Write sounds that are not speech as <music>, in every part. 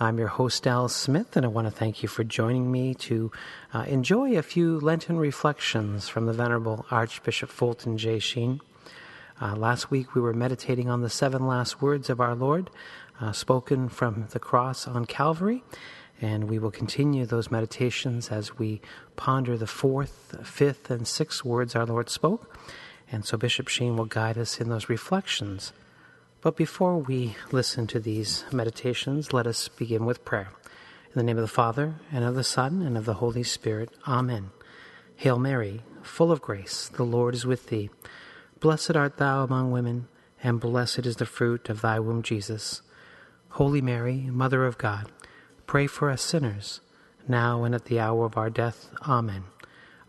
I'm your host, Al Smith, and I want to thank you for joining me to uh, enjoy a few Lenten reflections from the Venerable Archbishop Fulton J. Sheen. Uh, last week we were meditating on the seven last words of our Lord, uh, spoken from the cross on Calvary, and we will continue those meditations as we ponder the fourth, fifth, and sixth words our Lord spoke. And so Bishop Sheen will guide us in those reflections. But before we listen to these meditations, let us begin with prayer. In the name of the Father, and of the Son, and of the Holy Spirit. Amen. Hail Mary, full of grace, the Lord is with thee. Blessed art thou among women, and blessed is the fruit of thy womb, Jesus. Holy Mary, Mother of God, pray for us sinners, now and at the hour of our death. Amen.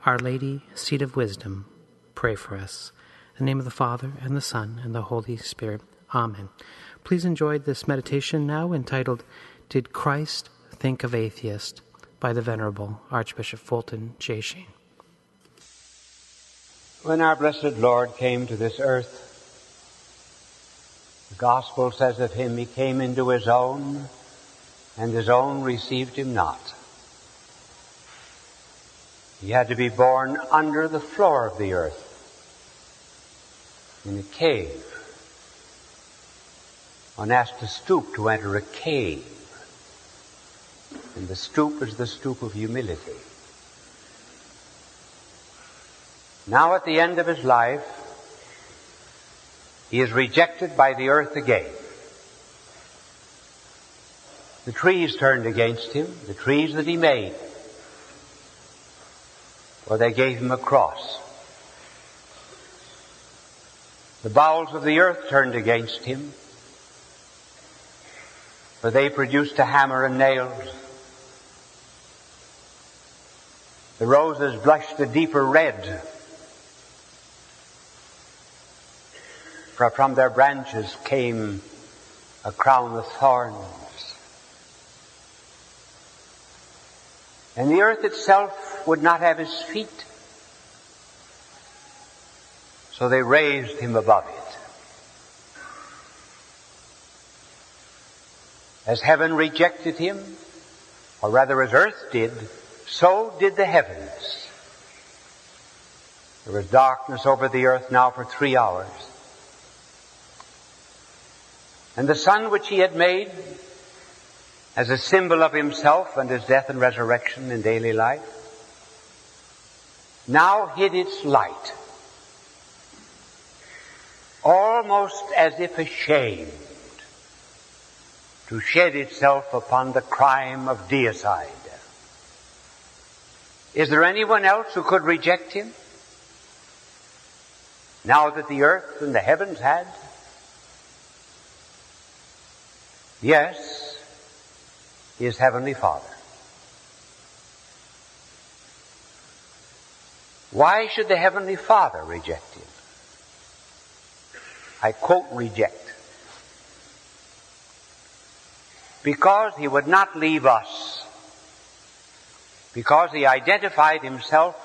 Our Lady, seat of wisdom, pray for us. In the name of the Father, and the Son, and the Holy Spirit. Amen. Please enjoy this meditation now entitled, Did Christ Think of Atheist? by the Venerable Archbishop Fulton J. Sheen. When our blessed Lord came to this earth, the Gospel says of him, He came into His own, and His own received Him not. He had to be born under the floor of the earth, in a cave. One has to stoop to enter a cave. And the stoop is the stoop of humility. Now at the end of his life, he is rejected by the earth again. The trees turned against him, the trees that he made, for they gave him a cross. The bowels of the earth turned against him, for they produced a hammer and nails. The roses blushed a deeper red, for from their branches came a crown of thorns. And the earth itself would not have his feet, so they raised him above it. As heaven rejected him, or rather as earth did, so did the heavens. There was darkness over the earth now for three hours. And the sun which he had made as a symbol of himself and his death and resurrection in daily life now hid its light, almost as if ashamed to shed itself upon the crime of deicide. Is there anyone else who could reject him? Now that the earth and the heavens had? Yes, his heavenly Father. Why should the heavenly Father reject him? I quote reject. Because he would not leave us. Because he identified himself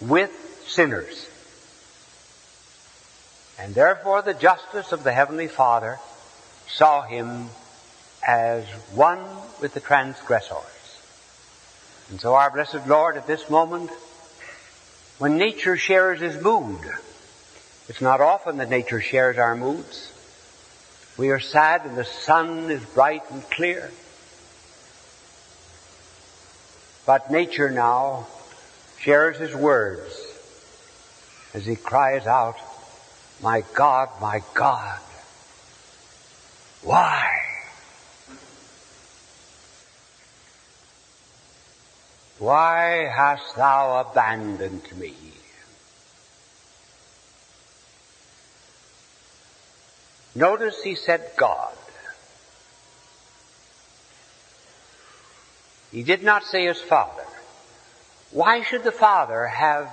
with sinners. And therefore the justice of the Heavenly Father saw him as one with the transgressors. And so our blessed Lord at this moment, when nature shares his mood, it's not often that nature shares our moods. We are sad and the sun is bright and clear. But nature now shares his words as he cries out, My God, my God, why? Why hast thou abandoned me? Notice he said God. He did not say his father. Why should the father have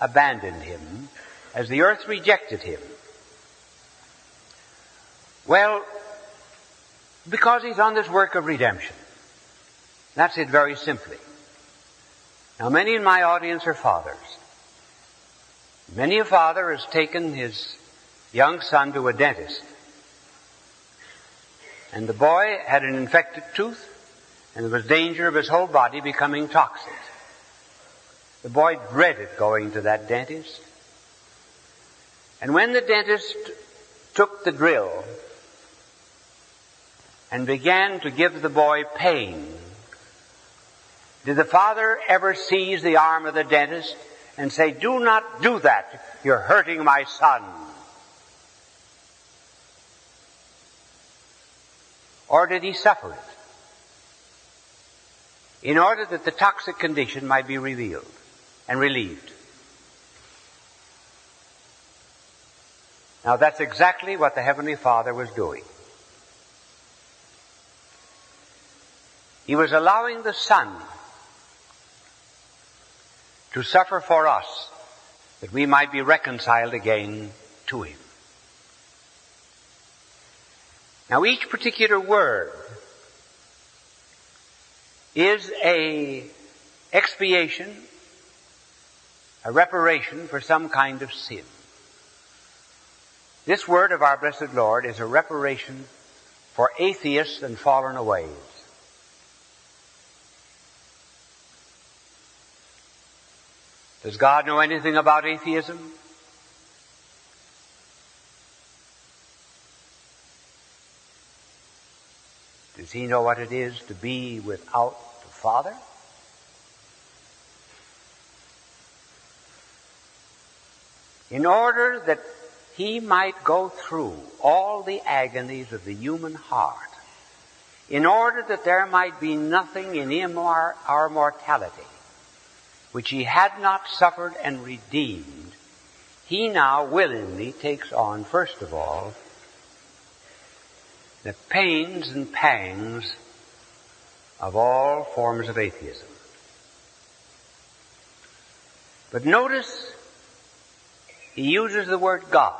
abandoned him as the earth rejected him? Well, because he's on this work of redemption. That's it very simply. Now many in my audience are fathers. Many a father has taken his young son to a dentist. And the boy had an infected tooth and there was danger of his whole body becoming toxic. The boy dreaded going to that dentist. And when the dentist took the drill and began to give the boy pain, did the father ever seize the arm of the dentist and say, do not do that. You're hurting my son. Or did he suffer it? in order that the toxic condition might be revealed and relieved. Now that's exactly what the Heavenly Father was doing. He was allowing the Son to suffer for us that we might be reconciled again to Him. Now each particular word is a expiation, a reparation for some kind of sin. This word of our blessed Lord is a reparation for atheists and fallen aways. Does God know anything about atheism? Does he know what it is to be without the Father? In order that he might go through all the agonies of the human heart, in order that there might be nothing in him or our mortality which he had not suffered and redeemed, he now willingly takes on, first of all, the pains and pangs of all forms of atheism. But notice he uses the word God.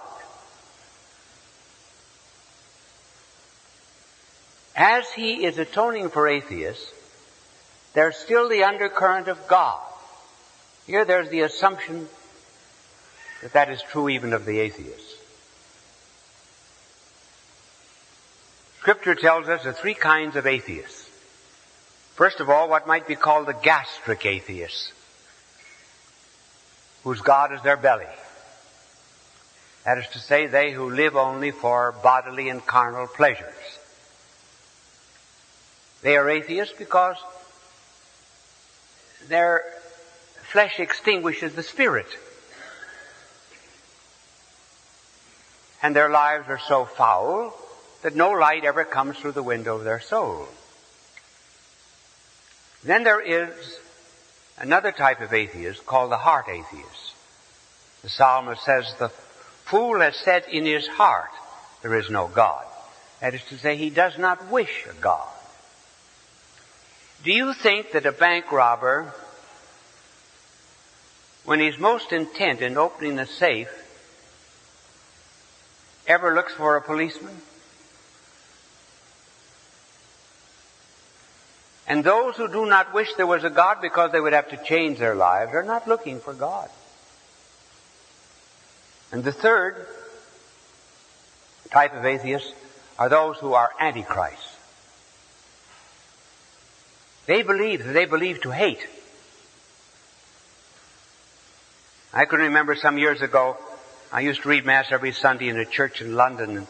As he is atoning for atheists, there's still the undercurrent of God. Here there's the assumption that that is true even of the atheists. Scripture tells us are three kinds of atheists. First of all, what might be called the gastric atheists, whose God is their belly. That is to say, they who live only for bodily and carnal pleasures. They are atheists because their flesh extinguishes the spirit. And their lives are so foul that no light ever comes through the window of their soul. Then there is another type of atheist called the heart atheist. The psalmist says, the fool has said in his heart, there is no God. That is to say, he does not wish a God. Do you think that a bank robber, when he's most intent in opening a safe, ever looks for a policeman? And those who do not wish there was a God because they would have to change their lives are not looking for God. And the third type of atheists are those who are antichrist. They believe that they believe to hate. I can remember some years ago, I used to read Mass every Sunday in a church in London,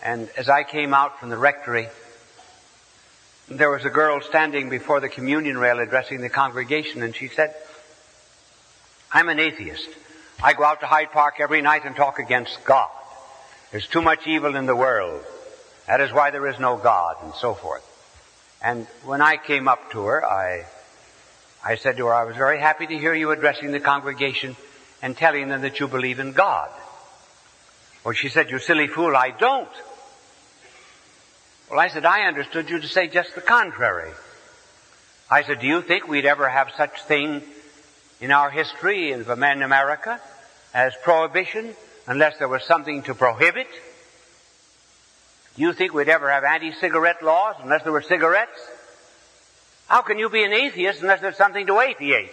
and as I came out from the rectory, there was a girl standing before the communion rail addressing the congregation, and she said, I'm an atheist. I go out to Hyde Park every night and talk against God. There's too much evil in the world. That is why there is no God, and so forth. And when I came up to her, I, I said to her, I was very happy to hear you addressing the congregation and telling them that you believe in God. Well, she said, you silly fool, I don't. Well, I said, I understood you to say just the contrary. I said, do you think we'd ever have such thing in our history of in America as prohibition unless there was something to prohibit? Do you think we'd ever have anti-cigarette laws unless there were cigarettes? How can you be an atheist unless there's something to atheate?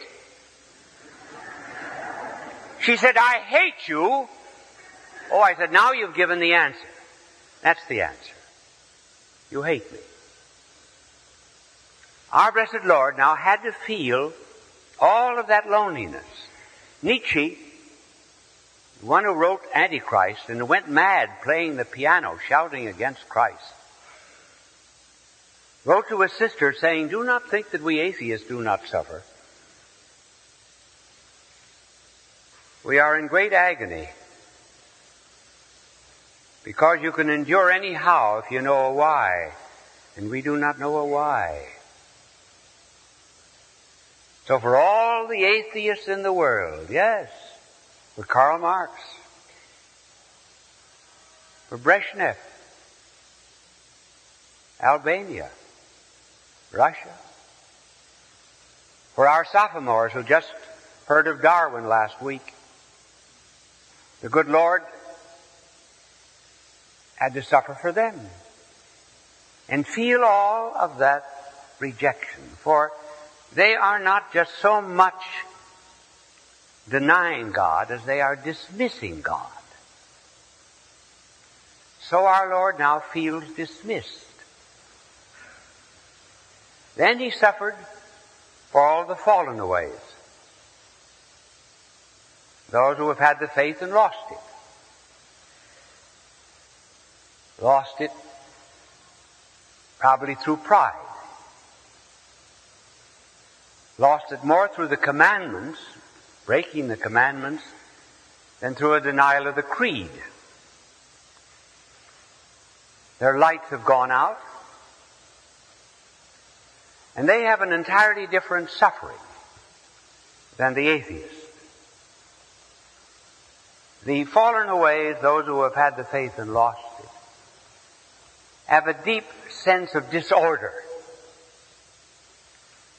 She said, I hate you. Oh, I said, now you've given the answer. That's the answer. You hate me. Our blessed Lord now had to feel all of that loneliness. Nietzsche the one who wrote Antichrist and went mad playing the piano, shouting against Christ. Wrote to his sister saying, do not think that we atheists do not suffer. We are in great agony. Because you can endure anyhow if you know a why. And we do not know a why. So for all the atheists in the world, yes, for Karl Marx, for Brezhnev, Albania, Russia, for our sophomores who just heard of Darwin last week. The good Lord had to suffer for them and feel all of that rejection, for they are not just so much denying God as they are dismissing God. So our Lord now feels dismissed. Then he suffered for all the fallen aways. Those who have had the faith and lost it. Lost it probably through pride. Lost it more through the commandments breaking the commandments than through a denial of the creed. Their lights have gone out, and they have an entirely different suffering than the atheist. The fallen away, those who have had the faith and lost it, have a deep sense of disorder.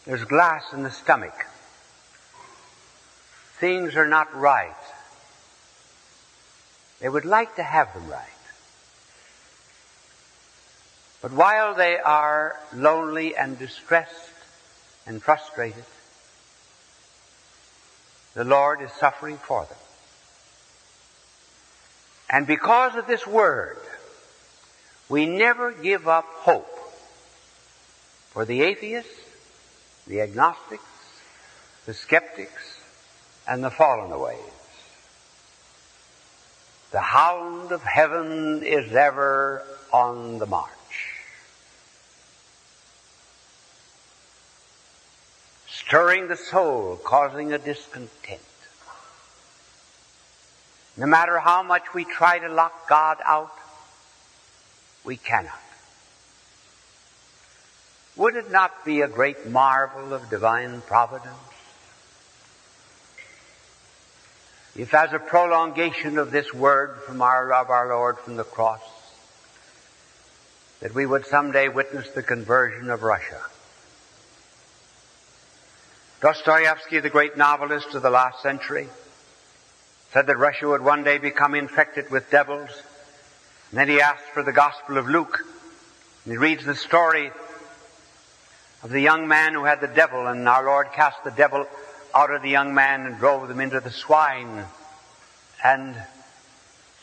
There's glass in the stomach things are not right. They would like to have them right. But while they are lonely and distressed and frustrated, the Lord is suffering for them. And because of this word, we never give up hope for the atheists, the agnostics, the skeptics, and the fallen aways. The hound of heaven is ever on the march. Stirring the soul, causing a discontent. No matter how much we try to lock God out, we cannot. Would it not be a great marvel of divine providence if as a prolongation of this word from our of our Lord from the cross, that we would someday witness the conversion of Russia. Dostoevsky, the great novelist of the last century, said that Russia would one day become infected with devils. And then he asks for the Gospel of Luke. And he reads the story of the young man who had the devil, and our Lord cast the devil out of the young man and drove them into the swine. And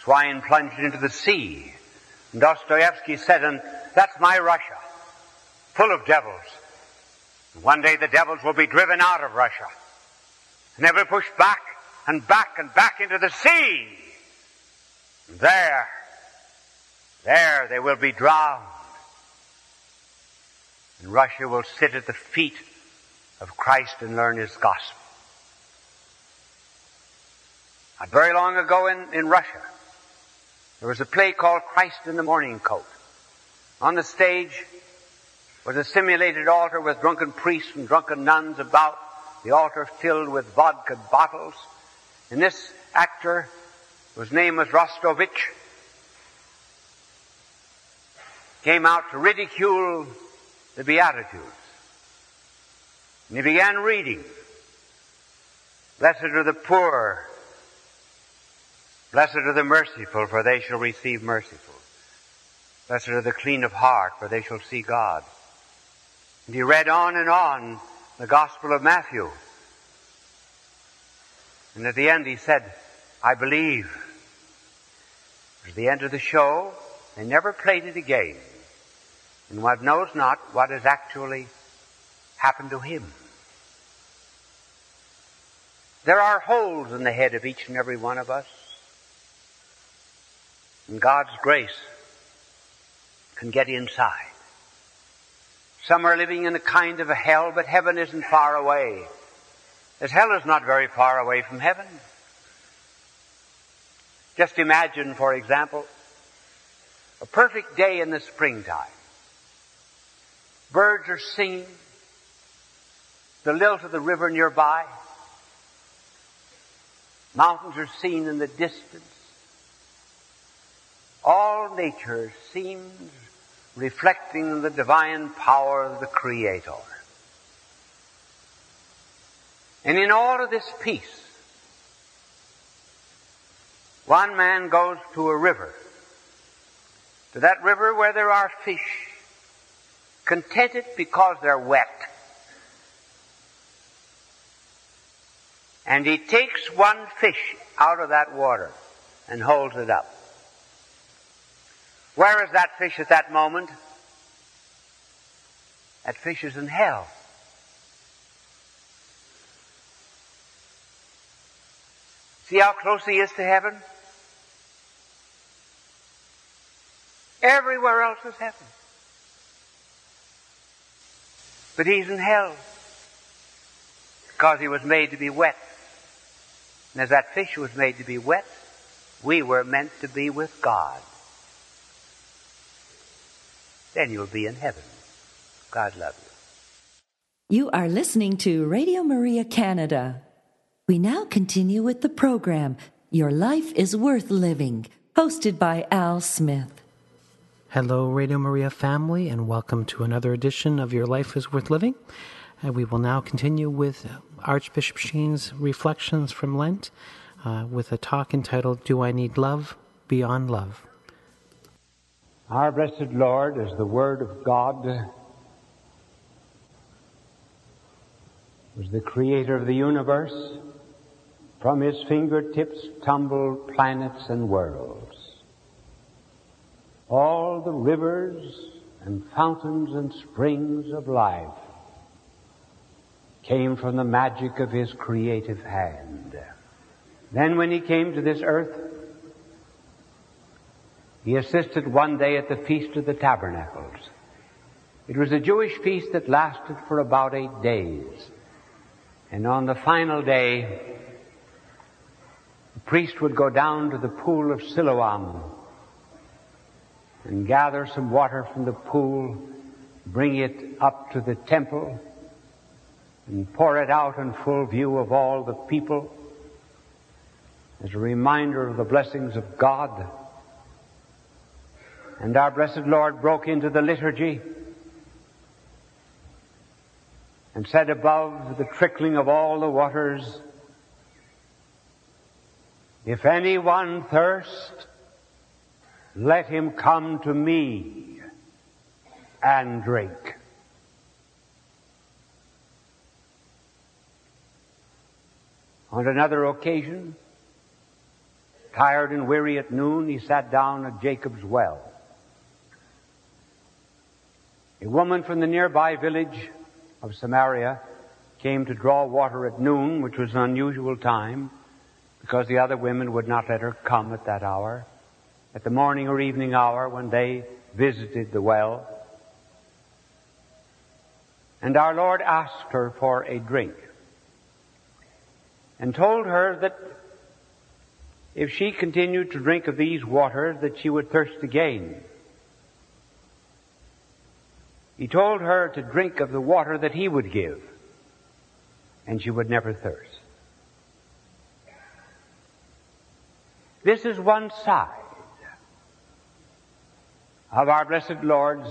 swine plunged into the sea. And Dostoevsky said, and that's my Russia, full of devils. And One day the devils will be driven out of Russia. And they will push back and back and back into the sea. There, there they will be drowned. And Russia will sit at the feet of Christ and learn His gospel. Not very long ago in, in Russia, there was a play called Christ in the Morning Coat. On the stage was a simulated altar with drunken priests and drunken nuns about, the altar filled with vodka bottles. And this actor, whose name was Rostovich, came out to ridicule the Beatitudes. And he began reading. Blessed are the poor. Blessed are the merciful, for they shall receive merciful. Blessed are the clean of heart, for they shall see God. And he read on and on the Gospel of Matthew. And at the end he said, I believe. At the end of the show, they never played it again. And one knows not what has actually happened to him. There are holes in the head of each and every one of us. And God's grace can get inside. Some are living in a kind of a hell, but heaven isn't far away. As hell is not very far away from heaven. Just imagine, for example, a perfect day in the springtime. Birds are singing. The lilt of the river nearby. Mountains are seen in the distance. All nature seems reflecting the divine power of the Creator. And in all of this peace, one man goes to a river, to that river where there are fish, contented because they're wet. And he takes one fish out of that water and holds it up. Where is that fish at that moment? That fish is in hell. See how close he is to heaven? Everywhere else is heaven. But he's in hell because he was made to be wet. And as that fish was made to be wet, we were meant to be with God. Then you'll be in heaven. God love you. You are listening to Radio Maria Canada. We now continue with the program, Your Life is Worth Living, hosted by Al Smith. Hello, Radio Maria family, and welcome to another edition of Your Life is Worth Living. And we will now continue with Archbishop Sheen's reflections from Lent uh, with a talk entitled Do I Need Love Beyond Love? Our blessed Lord, as the Word of God, was the creator of the universe. From his fingertips tumbled planets and worlds. All the rivers and fountains and springs of life came from the magic of his creative hand. Then when he came to this earth, he assisted one day at the Feast of the Tabernacles. It was a Jewish feast that lasted for about eight days. And on the final day, the priest would go down to the pool of Siloam and gather some water from the pool, bring it up to the temple, and pour it out in full view of all the people as a reminder of the blessings of God. And our blessed Lord broke into the liturgy and said above the trickling of all the waters, if anyone thirst, let him come to me and drink. On another occasion, tired and weary at noon, he sat down at Jacob's well. A woman from the nearby village of Samaria came to draw water at noon, which was an unusual time, because the other women would not let her come at that hour, at the morning or evening hour when they visited the well. And our Lord asked her for a drink and told her that if she continued to drink of these waters that she would thirst again. He told her to drink of the water that he would give and she would never thirst. This is one side of our blessed Lord's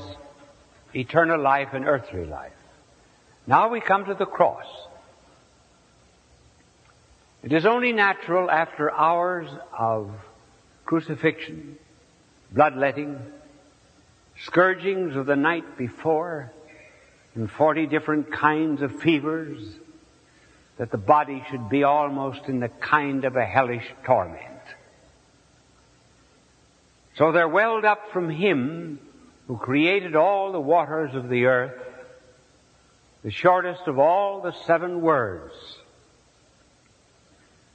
eternal life and earthly life. Now we come to the cross. It is only natural after hours of crucifixion, bloodletting, scourgings of the night before, and forty different kinds of fevers, that the body should be almost in the kind of a hellish torment. So there welled up from him who created all the waters of the earth the shortest of all the seven words.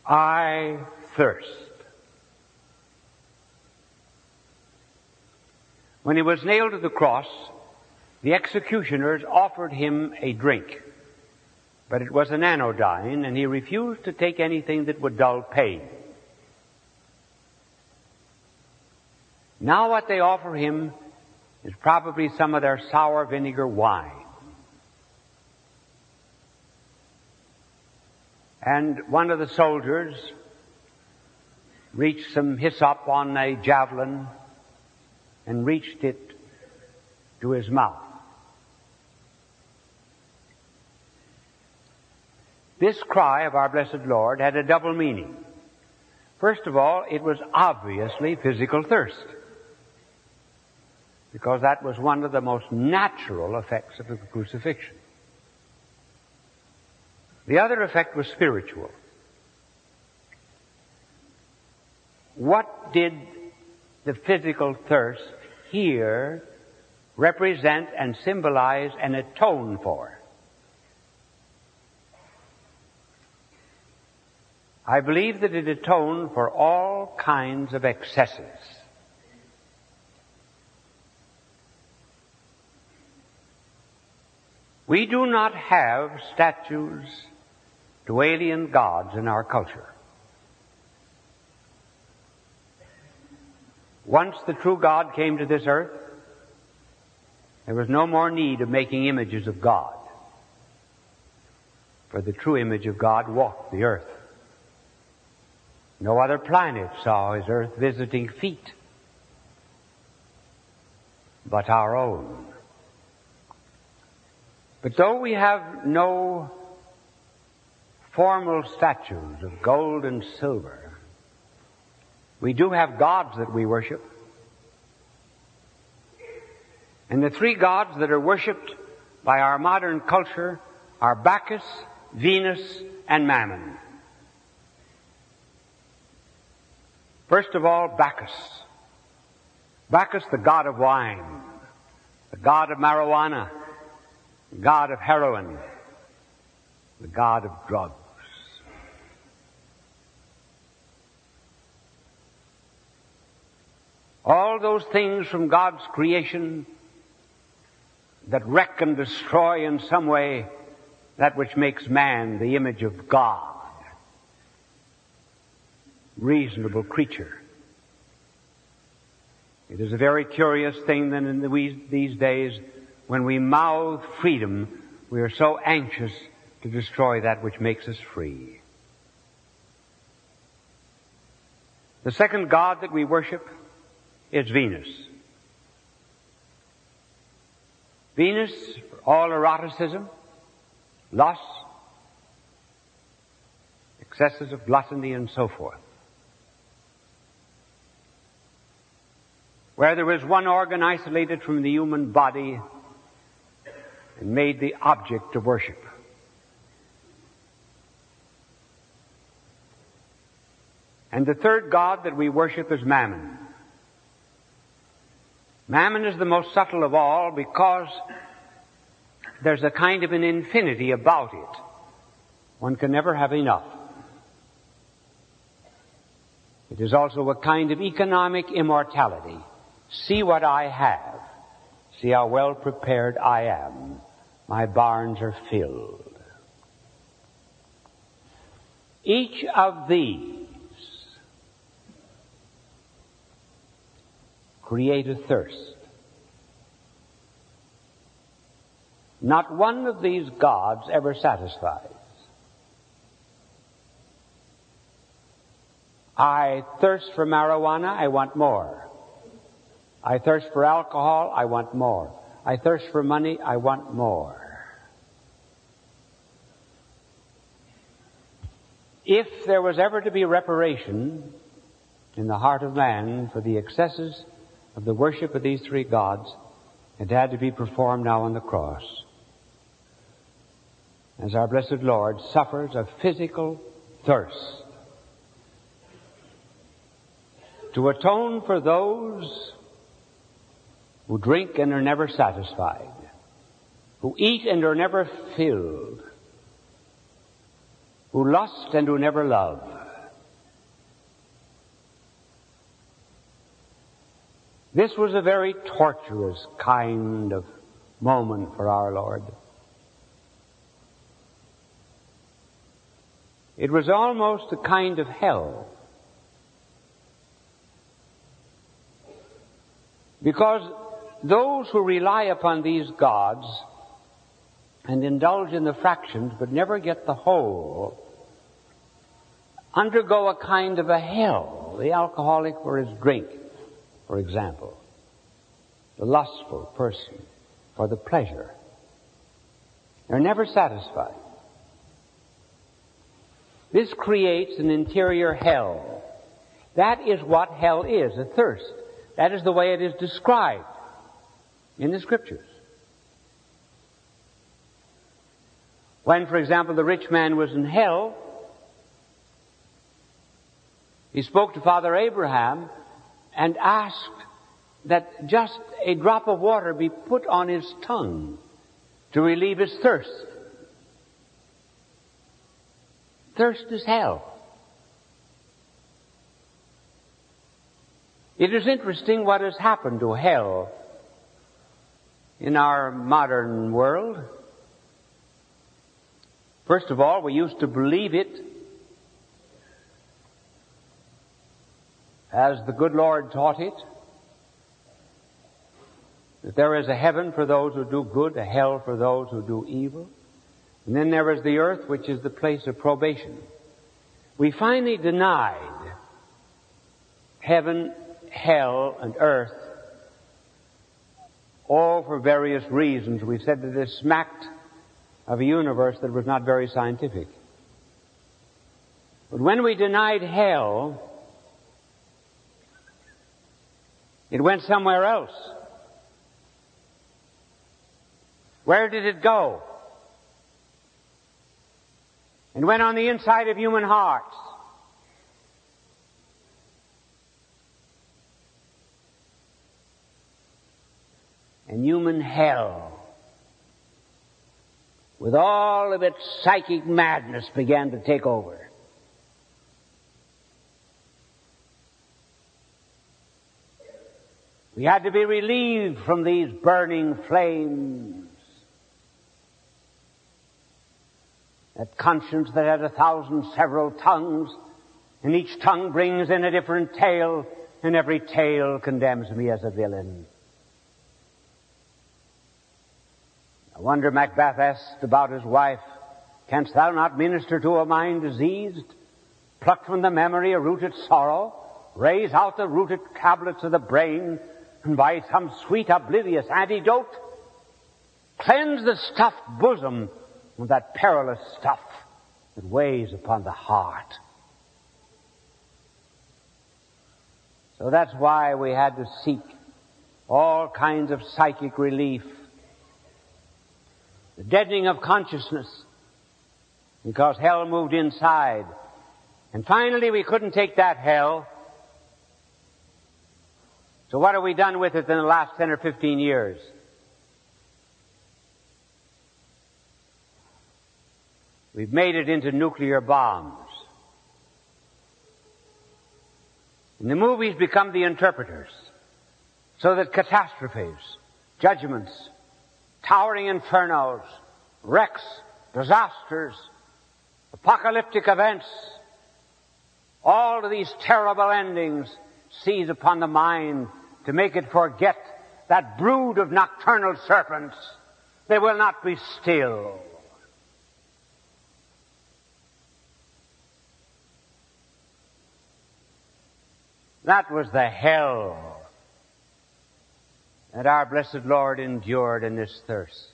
I thirst. When he was nailed to the cross, the executioners offered him a drink, but it was an anodyne, and he refused to take anything that would dull pain. Now what they offer him is probably some of their sour vinegar wine. And one of the soldiers reached some hyssop on a javelin and reached it to his mouth. This cry of our blessed Lord had a double meaning. First of all, it was obviously physical thirst because that was one of the most natural effects of the crucifixion. The other effect was spiritual. What did the physical thirst here represent and symbolize and atone for? I believe that it atoned for all kinds of excesses. We do not have statues to alien gods in our culture. Once the true God came to this earth, there was no more need of making images of God. For the true image of God walked the earth. No other planet saw his earth visiting feet but our own. But though we have no formal statues of gold and silver, we do have gods that we worship. And the three gods that are worshipped by our modern culture are Bacchus, Venus, and Mammon. First of all, Bacchus. Bacchus, the god of wine, the god of marijuana, God of heroin, the God of drugs. All those things from God's creation that wreck and destroy in some way that which makes man the image of God. Reasonable creature. It is a very curious thing that in the, these days when we mouth freedom, we are so anxious to destroy that which makes us free. The second God that we worship is Venus. Venus, for all eroticism, lust, excesses of gluttony and so forth. Where there is one organ isolated from the human body, and made the object of worship. And the third God that we worship is Mammon. Mammon is the most subtle of all because there's a kind of an infinity about it. One can never have enough. It is also a kind of economic immortality. See what I have. See how well prepared I am. My barns are filled. Each of these create a thirst. Not one of these gods ever satisfies. I thirst for marijuana, I want more. I thirst for alcohol, I want more. I thirst for money, I want more. If there was ever to be reparation in the heart of man for the excesses of the worship of these three gods, it had to be performed now on the cross. As our blessed Lord suffers a physical thirst to atone for those who drink and are never satisfied, who eat and are never filled, who lust and who never love. This was a very torturous kind of moment for our Lord. It was almost a kind of hell. Because those who rely upon these gods and indulge in the fractions but never get the whole undergo a kind of a hell. The alcoholic for his drink, for example. The lustful person for the pleasure. They're never satisfied. This creates an interior hell. That is what hell is, a thirst. That is the way it is described in the scriptures. When, for example, the rich man was in hell, he spoke to Father Abraham and asked that just a drop of water be put on his tongue to relieve his thirst. Thirst is hell. It is interesting what has happened to hell in our modern world. First of all, we used to believe it as the good Lord taught it, that there is a heaven for those who do good, a hell for those who do evil. And then there is the earth, which is the place of probation. We finally denied heaven, hell, and earth, all for various reasons. We said that it smacked of a universe that was not very scientific. But when we denied hell, It went somewhere else. Where did it go? It went on the inside of human hearts. And human hell, with all of its psychic madness, began to take over. We had to be relieved from these burning flames. That conscience that had a thousand several tongues, and each tongue brings in a different tale, and every tale condemns me as a villain. Wonder Macbeth asked about his wife, Canst thou not minister to a mind diseased? Pluck from the memory a rooted sorrow? Raze out the rooted tablets of the brain and by some sweet oblivious antidote, cleanse the stuffed bosom of that perilous stuff that weighs upon the heart. So that's why we had to seek all kinds of psychic relief. The deadening of consciousness, because hell moved inside. And finally we couldn't take that hell So what have we done with it in the last 10 or 15 years? We've made it into nuclear bombs. And the movies become the interpreters. So that catastrophes, judgments, towering infernos, wrecks, disasters, apocalyptic events, all of these terrible endings seize upon the mind to make it forget that brood of nocturnal serpents. They will not be still. That was the hell that our blessed Lord endured in this thirst.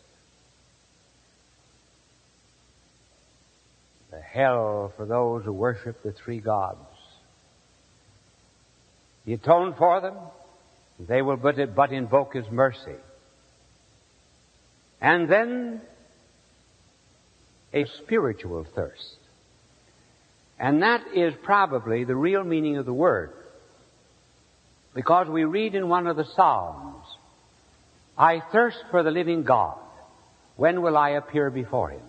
The hell for those who worship the three gods. He atoned for them. They will but, but invoke His mercy. And then a spiritual thirst. And that is probably the real meaning of the word. Because we read in one of the Psalms, I thirst for the living God. When will I appear before Him?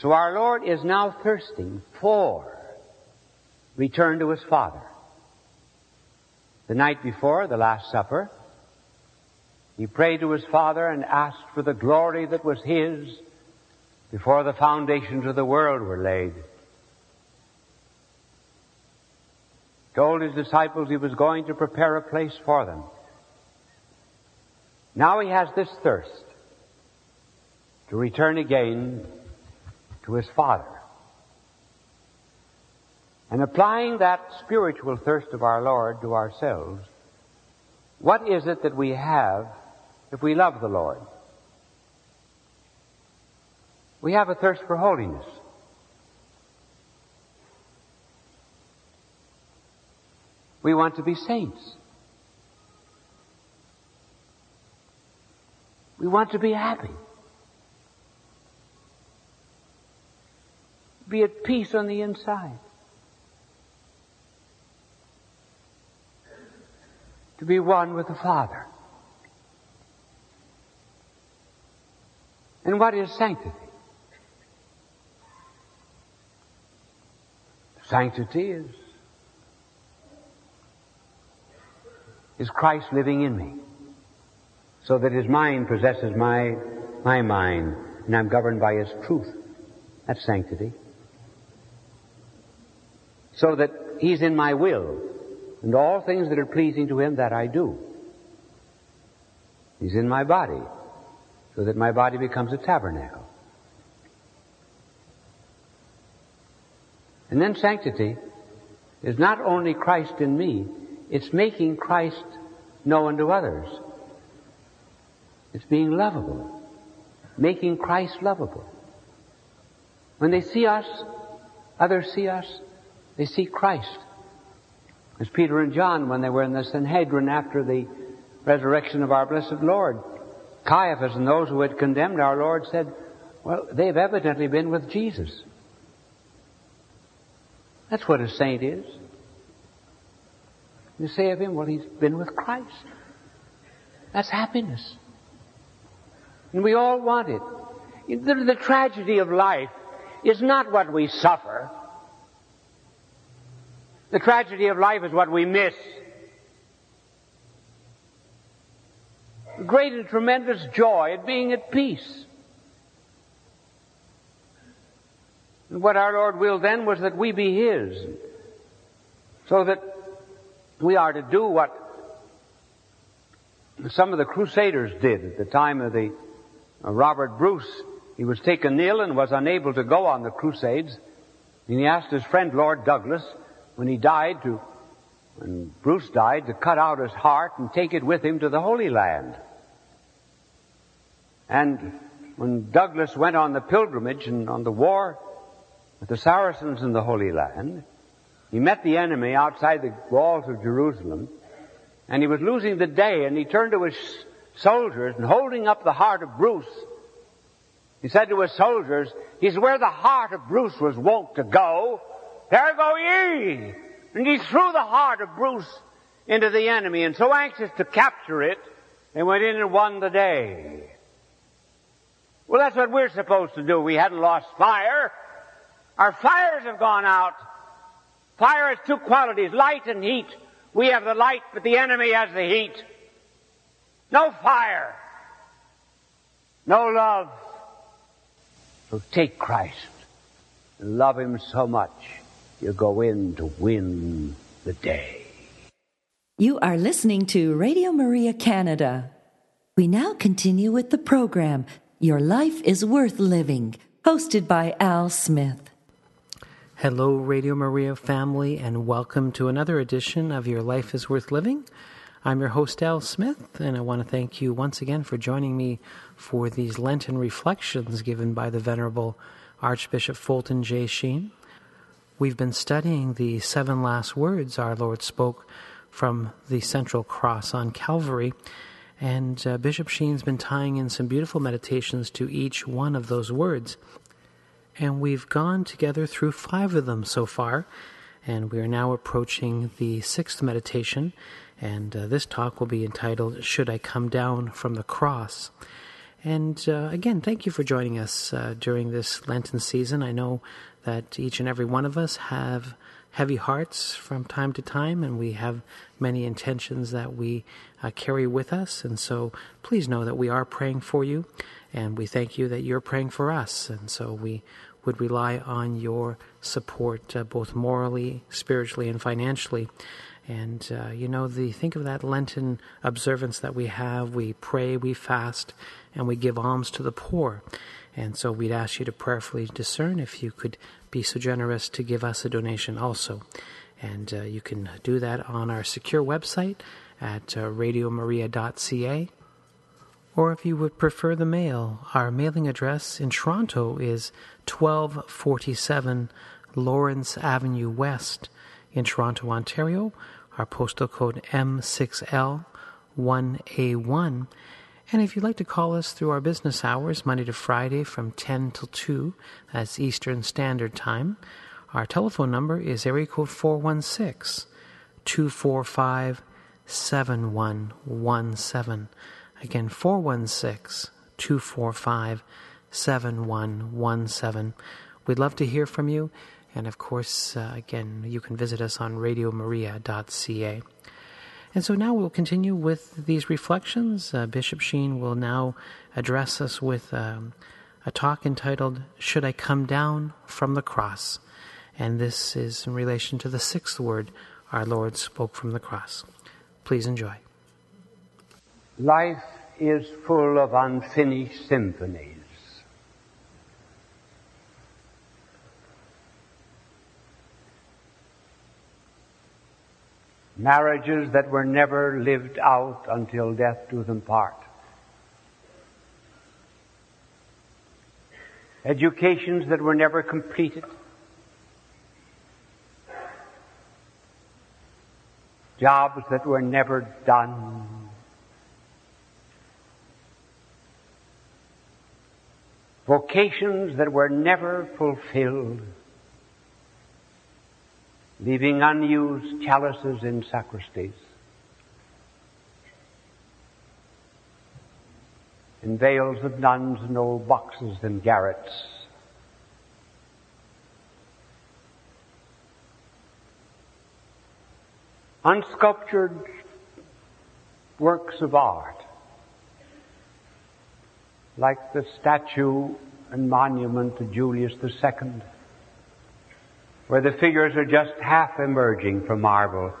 So our Lord is now thirsting for return to His Father. The night before, the Last Supper, He prayed to His Father and asked for the glory that was His before the foundations of the world were laid. told his disciples he was going to prepare a place for them. Now he has this thirst to return again to his Father. And applying that spiritual thirst of our Lord to ourselves, what is it that we have if we love the Lord? We have a thirst for holiness. We want to be saints. We want to be happy. Be at peace on the inside. To be one with the Father. And what is sanctity? Sanctity is is Christ living in me. So that His mind possesses my, my mind, and I'm governed by His truth. That's sanctity. So that He's in my will, and all things that are pleasing to Him that I do. He's in my body, so that my body becomes a tabernacle. And then sanctity is not only Christ in me, it's making Christ known to others. It's being lovable. Making Christ lovable. When they see us, others see us, they see Christ. As Peter and John, when they were in the Sanhedrin after the resurrection of our blessed Lord, Caiaphas and those who had condemned our Lord said, well, they've evidently been with Jesus. That's what a saint is. You say of him, well, he's been with Christ. That's happiness. And we all want it. The, the tragedy of life is not what we suffer. The tragedy of life is what we miss. Great and tremendous joy at being at peace. And what our Lord willed then was that we be His. So that we are to do what some of the Crusaders did at the time of the Uh, Robert Bruce. He was taken ill and was unable to go on the Crusades. And he asked his friend Lord Douglas, when he died, to when Bruce died, to cut out his heart and take it with him to the Holy Land. And when Douglas went on the pilgrimage and on the war with the Saracens in the Holy Land, he met the enemy outside the walls of Jerusalem, and he was losing the day, and he turned to his soldiers, and holding up the heart of Bruce, he said to his soldiers, He's where the heart of Bruce was wont to go. There go ye! And he threw the heart of Bruce into the enemy, and so anxious to capture it, they went in and won the day. Well, that's what we're supposed to do. We hadn't lost fire. Our fires have gone out. Fire has two qualities, light and heat. We have the light, but the enemy has the heat. No fire. No love. So take Christ and love Him so much, you go in to win the day. You are listening to Radio Maria Canada. We now continue with the program, Your Life is Worth Living, hosted by Al Smith. Hello, Radio Maria family, and welcome to another edition of Your Life is Worth Living. I'm your host, Al Smith, and I want to thank you once again for joining me for these Lenten reflections given by the Venerable Archbishop Fulton J. Sheen. We've been studying the seven last words our Lord spoke from the central cross on Calvary, and uh, Bishop Sheen's been tying in some beautiful meditations to each one of those words. And we've gone together through five of them so far, and we are now approaching the sixth meditation and uh, this talk will be entitled Should I Come Down from the Cross? And uh, again, thank you for joining us uh, during this Lenten season. I know that each and every one of us have heavy hearts from time to time, and we have many intentions that we uh, carry with us. And so please know that we are praying for you, and we thank you that you're praying for us. And so we would rely on your support, uh, both morally, spiritually, and financially. And, uh, you know, the, think of that Lenten observance that we have. We pray, we fast, and we give alms to the poor. And so we'd ask you to prayerfully discern if you could be so generous to give us a donation also. And uh, you can do that on our secure website at uh, radiomaria.ca. Or if you would prefer the mail, our mailing address in Toronto is 1247 Lawrence Avenue West in Toronto, Ontario our postal code M6L1A1. And if you'd like to call us through our business hours, Monday to Friday from 10 till 2, that's Eastern Standard Time, our telephone number is area code 416 245 7117. Again, 416 245 7117. We'd love to hear from you. And of course, uh, again, you can visit us on radiomaria.ca. And so now we'll continue with these reflections. Uh, Bishop Sheen will now address us with um, a talk entitled, Should I Come Down from the Cross? And this is in relation to the sixth word our Lord spoke from the cross. Please enjoy. Life is full of unfinished symphonies. marriages that were never lived out until death do them part. Educations that were never completed. Jobs that were never done. Vocations that were never fulfilled leaving unused chalices in sacristies. And veils of nuns and old boxes in garrets. Unsculptured works of art, like the statue and monument to Julius II where the figures are just half emerging from marble,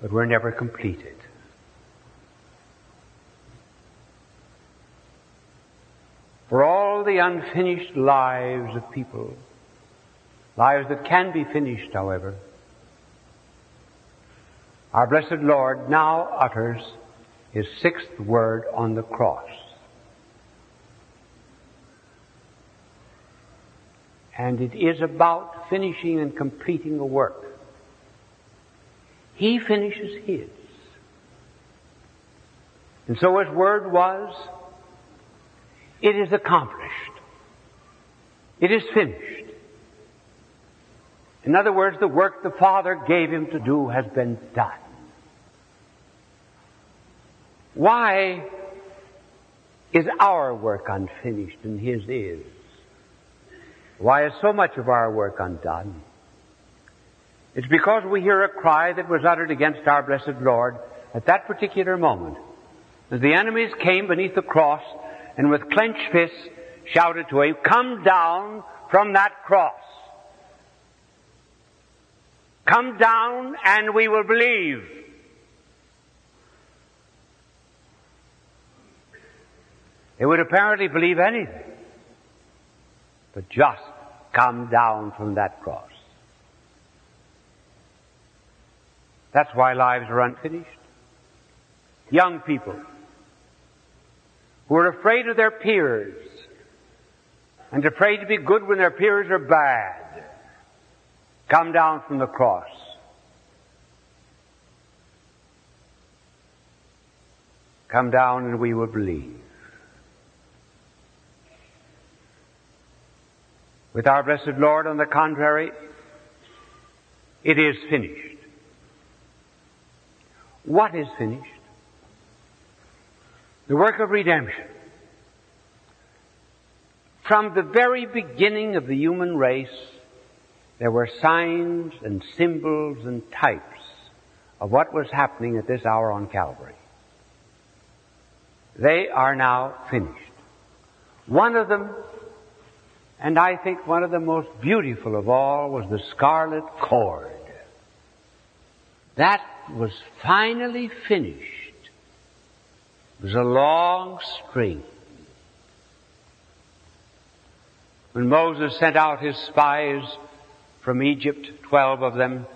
but were never completed. For all the unfinished lives of people, lives that can be finished, however, our blessed Lord now utters his sixth word on the cross. And it is about finishing and completing a work. He finishes his. And so his word was, it is accomplished. It is finished. In other words, the work the Father gave him to do has been done. Why is our work unfinished and his is? Why is so much of our work undone? It's because we hear a cry that was uttered against our blessed Lord at that particular moment. As the enemies came beneath the cross and with clenched fists shouted to him, come down from that cross. Come down and we will believe. They would apparently believe anything, but just come down from that cross. That's why lives are unfinished. Young people who are afraid of their peers and afraid to be good when their peers are bad come down from the cross. Come down and we will believe. With our blessed Lord, on the contrary, it is finished. What is finished? The work of redemption. From the very beginning of the human race, there were signs and symbols and types of what was happening at this hour on Calvary. They are now finished. One of them and I think one of the most beautiful of all was the scarlet cord. That was finally finished. It was a long string. When Moses sent out his spies from Egypt, twelve of them,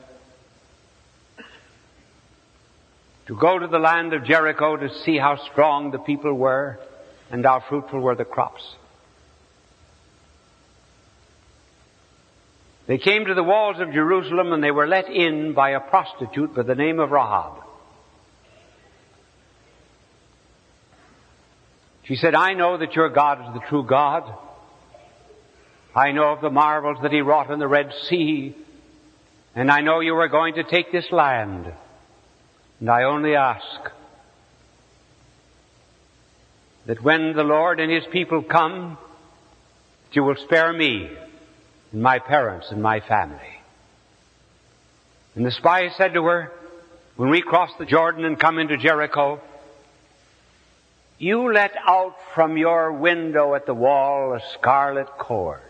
to go to the land of Jericho to see how strong the people were and how fruitful were the crops. They came to the walls of Jerusalem and they were let in by a prostitute by the name of Rahab. She said, I know that your God is the true God. I know of the marvels that he wrought in the Red Sea. And I know you are going to take this land. And I only ask that when the Lord and his people come, you will spare me and my parents and my family. And the spy said to her, when we cross the Jordan and come into Jericho, you let out from your window at the wall a scarlet cord.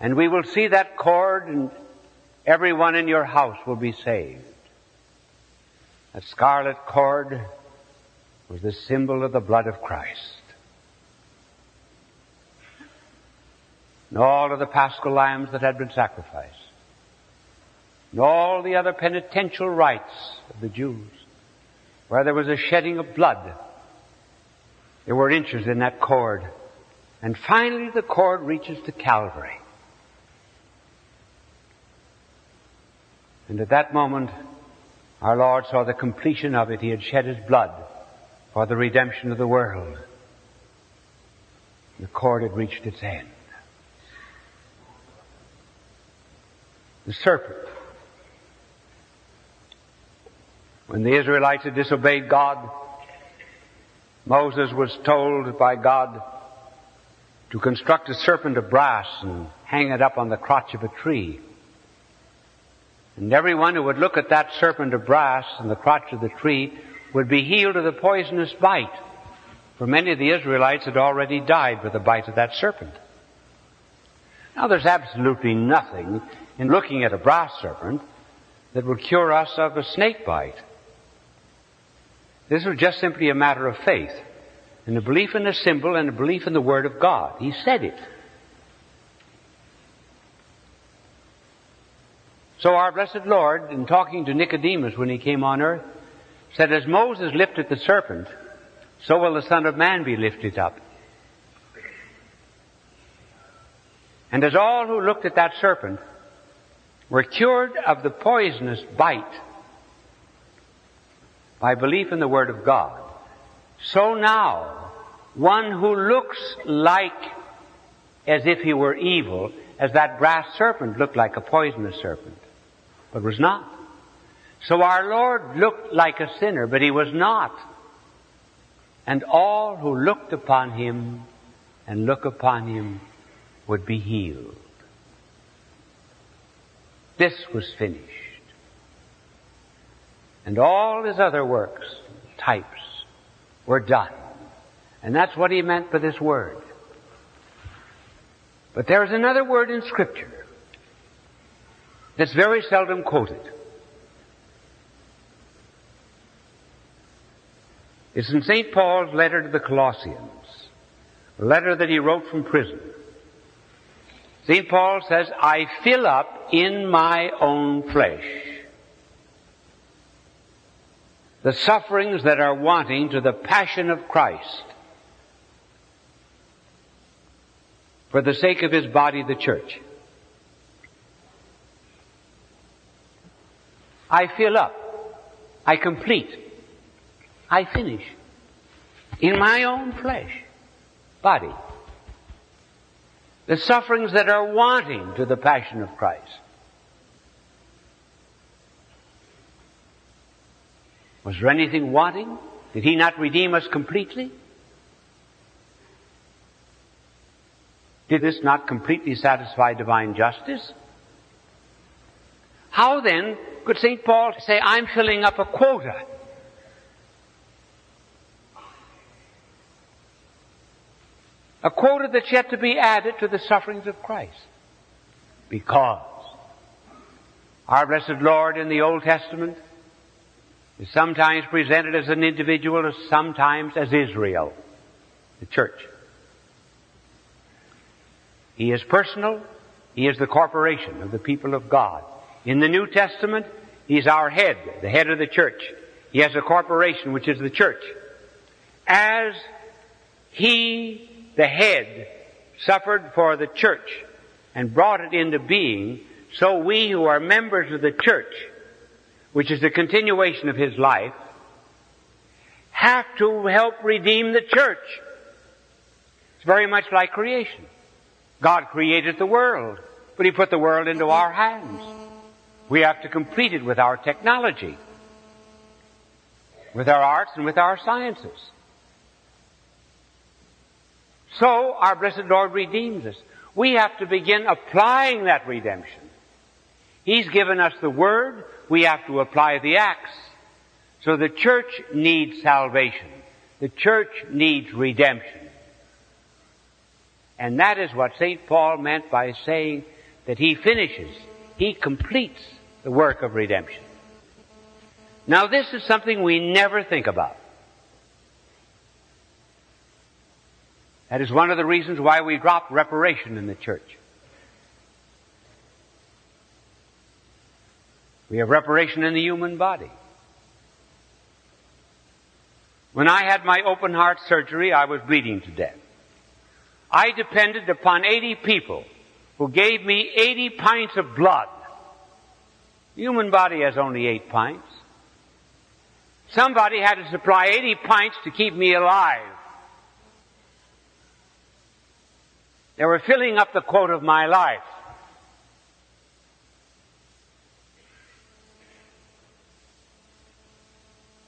And we will see that cord and everyone in your house will be saved. That scarlet cord was the symbol of the blood of Christ. And all of the paschal lambs that had been sacrificed, and all the other penitential rites of the Jews, where there was a shedding of blood. There were inches in that cord. And finally the cord reaches to Calvary. And at that moment, our Lord saw the completion of it. He had shed His blood for the redemption of the world. The cord had reached its end. The serpent. When the Israelites had disobeyed God, Moses was told by God to construct a serpent of brass and hang it up on the crotch of a tree. And everyone who would look at that serpent of brass on the crotch of the tree would be healed of the poisonous bite. For many of the Israelites had already died with the bite of that serpent. Now there's absolutely nothing in looking at a brass serpent that will cure us of a snake bite. This was just simply a matter of faith and a belief in the symbol and a belief in the Word of God. He said it. So our blessed Lord, in talking to Nicodemus when he came on earth, said, as Moses lifted the serpent, so will the Son of Man be lifted up. And as all who looked at that serpent were cured of the poisonous bite by belief in the Word of God. So now, one who looks like as if he were evil as that brass serpent looked like a poisonous serpent, but was not. So our Lord looked like a sinner, but he was not. And all who looked upon him and look upon him would be healed. This was finished. And all his other works, types, were done. And that's what he meant by this word. But there is another word in Scripture that's very seldom quoted. It's in St. Paul's letter to the Colossians, a letter that he wrote from prison. St. Paul says, I fill up in my own flesh the sufferings that are wanting to the passion of Christ for the sake of his body, the church. I fill up. I complete. I finish. In my own flesh, body. The sufferings that are wanting to the passion of Christ. Was there anything wanting? Did he not redeem us completely? Did this not completely satisfy divine justice? How then could St. Paul say, I'm filling up a quota? A quota that's yet to be added to the sufferings of Christ. Because our blessed Lord in the Old Testament is sometimes presented as an individual, sometimes as Israel, the church. He is personal. He is the corporation of the people of God. In the New Testament, He's our head, the head of the church. He has a corporation which is the church. As He, the head, suffered for the church and brought it into being, so we who are members of the church, which is the continuation of His life, have to help redeem the church. It's very much like creation. God created the world, but He put the world into our hands. We have to complete it with our technology, with our arts and with our sciences. So our blessed Lord redeems us. We have to begin applying that redemption. He's given us the Word, we have to apply the acts. So the church needs salvation. The church needs redemption. And that is what St. Paul meant by saying that he finishes, he completes the work of redemption. Now this is something we never think about. That is one of the reasons why we dropped reparation in the church. We have reparation in the human body. When I had my open heart surgery, I was bleeding to death. I depended upon 80 people who gave me 80 pints of blood. The human body has only 8 pints. Somebody had to supply 80 pints to keep me alive. They were filling up the quota of my life.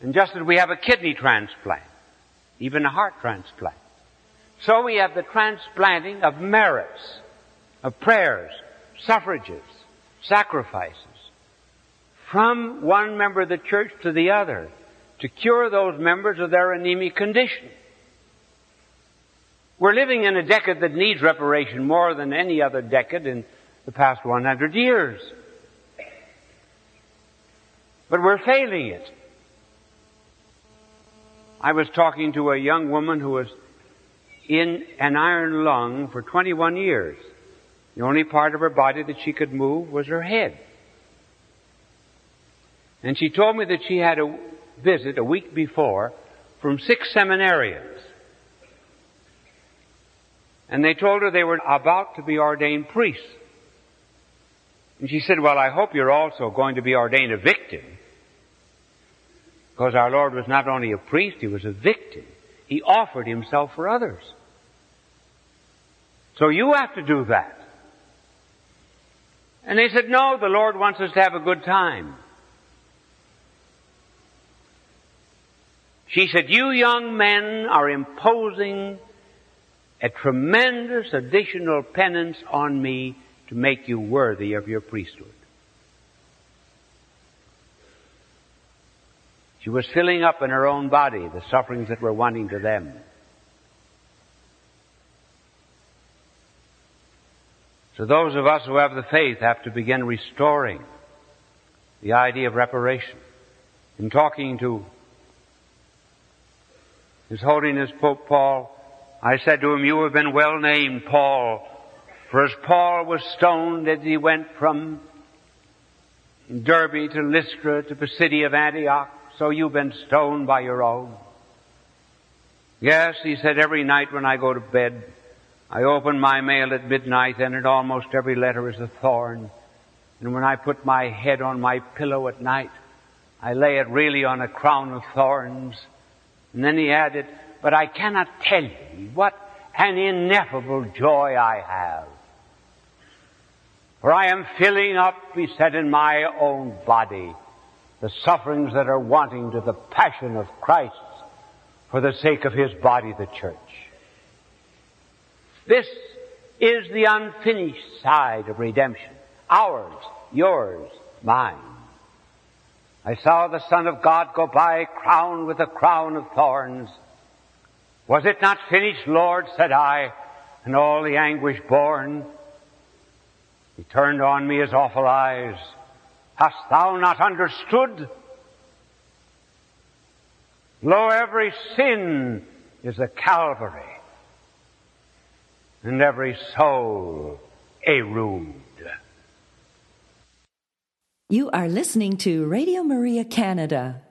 And just as we have a kidney transplant, even a heart transplant, so we have the transplanting of merits, of prayers, suffrages, sacrifices from one member of the church to the other to cure those members of their anemic condition. We're living in a decade that needs reparation more than any other decade in the past 100 years. But we're failing it. I was talking to a young woman who was in an iron lung for 21 years. The only part of her body that she could move was her head. And she told me that she had a visit a week before from six seminarians. And they told her they were about to be ordained priests. And she said, well, I hope you're also going to be ordained a victim. Because our Lord was not only a priest, He was a victim. He offered himself for others. So you have to do that. And they said, no, the Lord wants us to have a good time. She said, you young men are imposing a tremendous additional penance on me to make you worthy of your priesthood. She was filling up in her own body the sufferings that were wanting to them. So those of us who have the faith have to begin restoring the idea of reparation. In talking to His Holiness Pope Paul, I said to him, you have been well named Paul, for as Paul was stoned as he went from Derbe to Lystra to the city of Antioch, so you've been stoned by your own. Yes, he said, every night when I go to bed, I open my mail at midnight and in almost every letter is a thorn. And when I put my head on my pillow at night, I lay it really on a crown of thorns. And then he added, but I cannot tell you what an ineffable joy I have. For I am filling up, he said, in my own body the sufferings that are wanting to the passion of Christ for the sake of his body, the church. This is the unfinished side of redemption. Ours, yours, mine. I saw the Son of God go by crowned with a crown of thorns. Was it not finished, Lord, said I, and all the anguish borne? He turned on me his awful eyes. Hast thou not understood? Lo, every sin is a Calvary and every soul a rood. You are listening to Radio Maria Canada.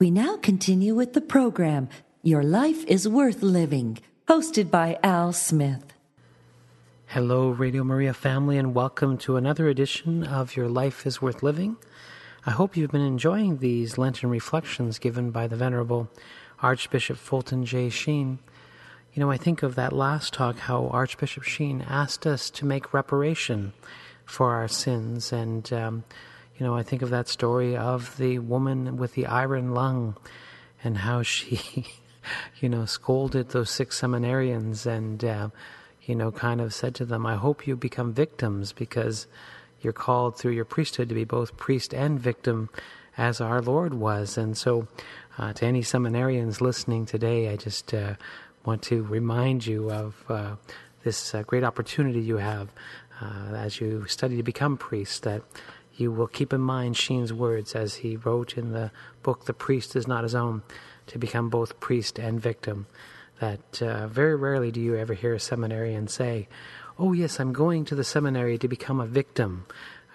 We now continue with the program Your Life is Worth Living, hosted by Al Smith. Hello, Radio Maria family, and welcome to another edition of Your Life is Worth Living. I hope you've been enjoying these Lenten reflections given by the Venerable Archbishop Fulton J. Sheen. You know, I think of that last talk how Archbishop Sheen asked us to make reparation for our sins. And, um, you know, I think of that story of the woman with the iron lung and how she, <laughs> you know, scolded those six seminarians and, uh, you know, kind of said to them, I hope you become victims because you're called through your priesthood to be both priest and victim as our Lord was. And so, uh, to any seminarians listening today, I just uh, want to remind you of uh, this uh, great opportunity you have uh, as you study to become priests, that you will keep in mind Sheen's words as he wrote in the book, The Priest is Not His Own, to become both priest and victim. That uh, very rarely do you ever hear a seminarian say, Oh, yes, I'm going to the seminary to become a victim.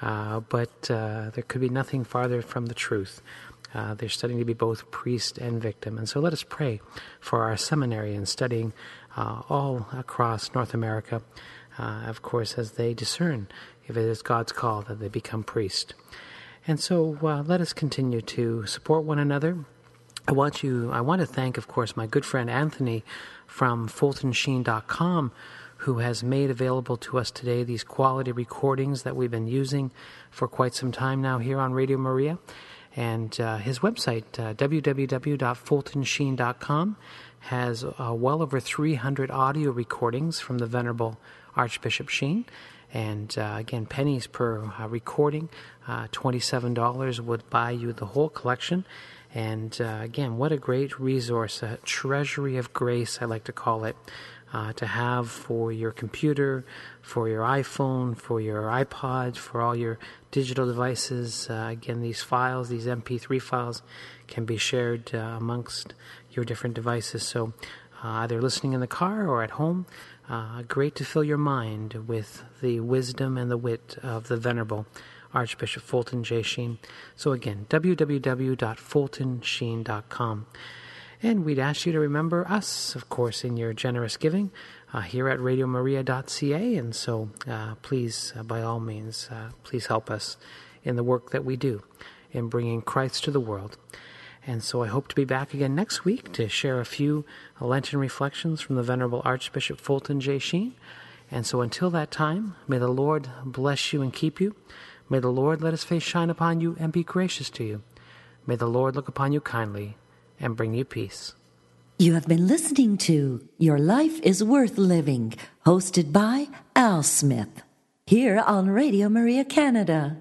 Uh, but uh, there could be nothing farther from the truth. Uh, they're studying to be both priest and victim. And so let us pray for our seminarians studying uh, all across North America, uh, of course, as they discern if it is God's call that they become priest. And so uh, let us continue to support one another. I want you. I want to thank, of course, my good friend Anthony from FultonSheen.com, who has made available to us today these quality recordings that we've been using for quite some time now here on Radio Maria. And uh, his website, uh, www.fultonsheen.com, has uh, well over 300 audio recordings from the Venerable Archbishop Sheen. And uh, again, pennies per uh, recording. Uh, $27 would buy you the whole collection. And again, what a great resource, a treasury of grace, I like to call it uh, to have for your computer, for your iPhone, for your iPod, for all your digital devices. Uh, again, these files, these MP3 files, can be shared uh, amongst your different devices. So, uh, either listening in the car or at home, uh, great to fill your mind with the wisdom and the wit of the Venerable Archbishop Fulton J. Sheen. So, again, www.fultonsheen.com. And we'd ask you to remember us, of course, in your generous giving uh, here at radiomaria.ca. And so uh, please, uh, by all means, uh, please help us in the work that we do in bringing Christ to the world. And so I hope to be back again next week to share a few Lenten reflections from the Venerable Archbishop Fulton J. Sheen. And so until that time, may the Lord bless you and keep you. May the Lord let his face shine upon you and be gracious to you. May the Lord look upon you kindly and bring you peace. You have been listening to Your Life is Worth Living, hosted by Al Smith, here on Radio Maria Canada.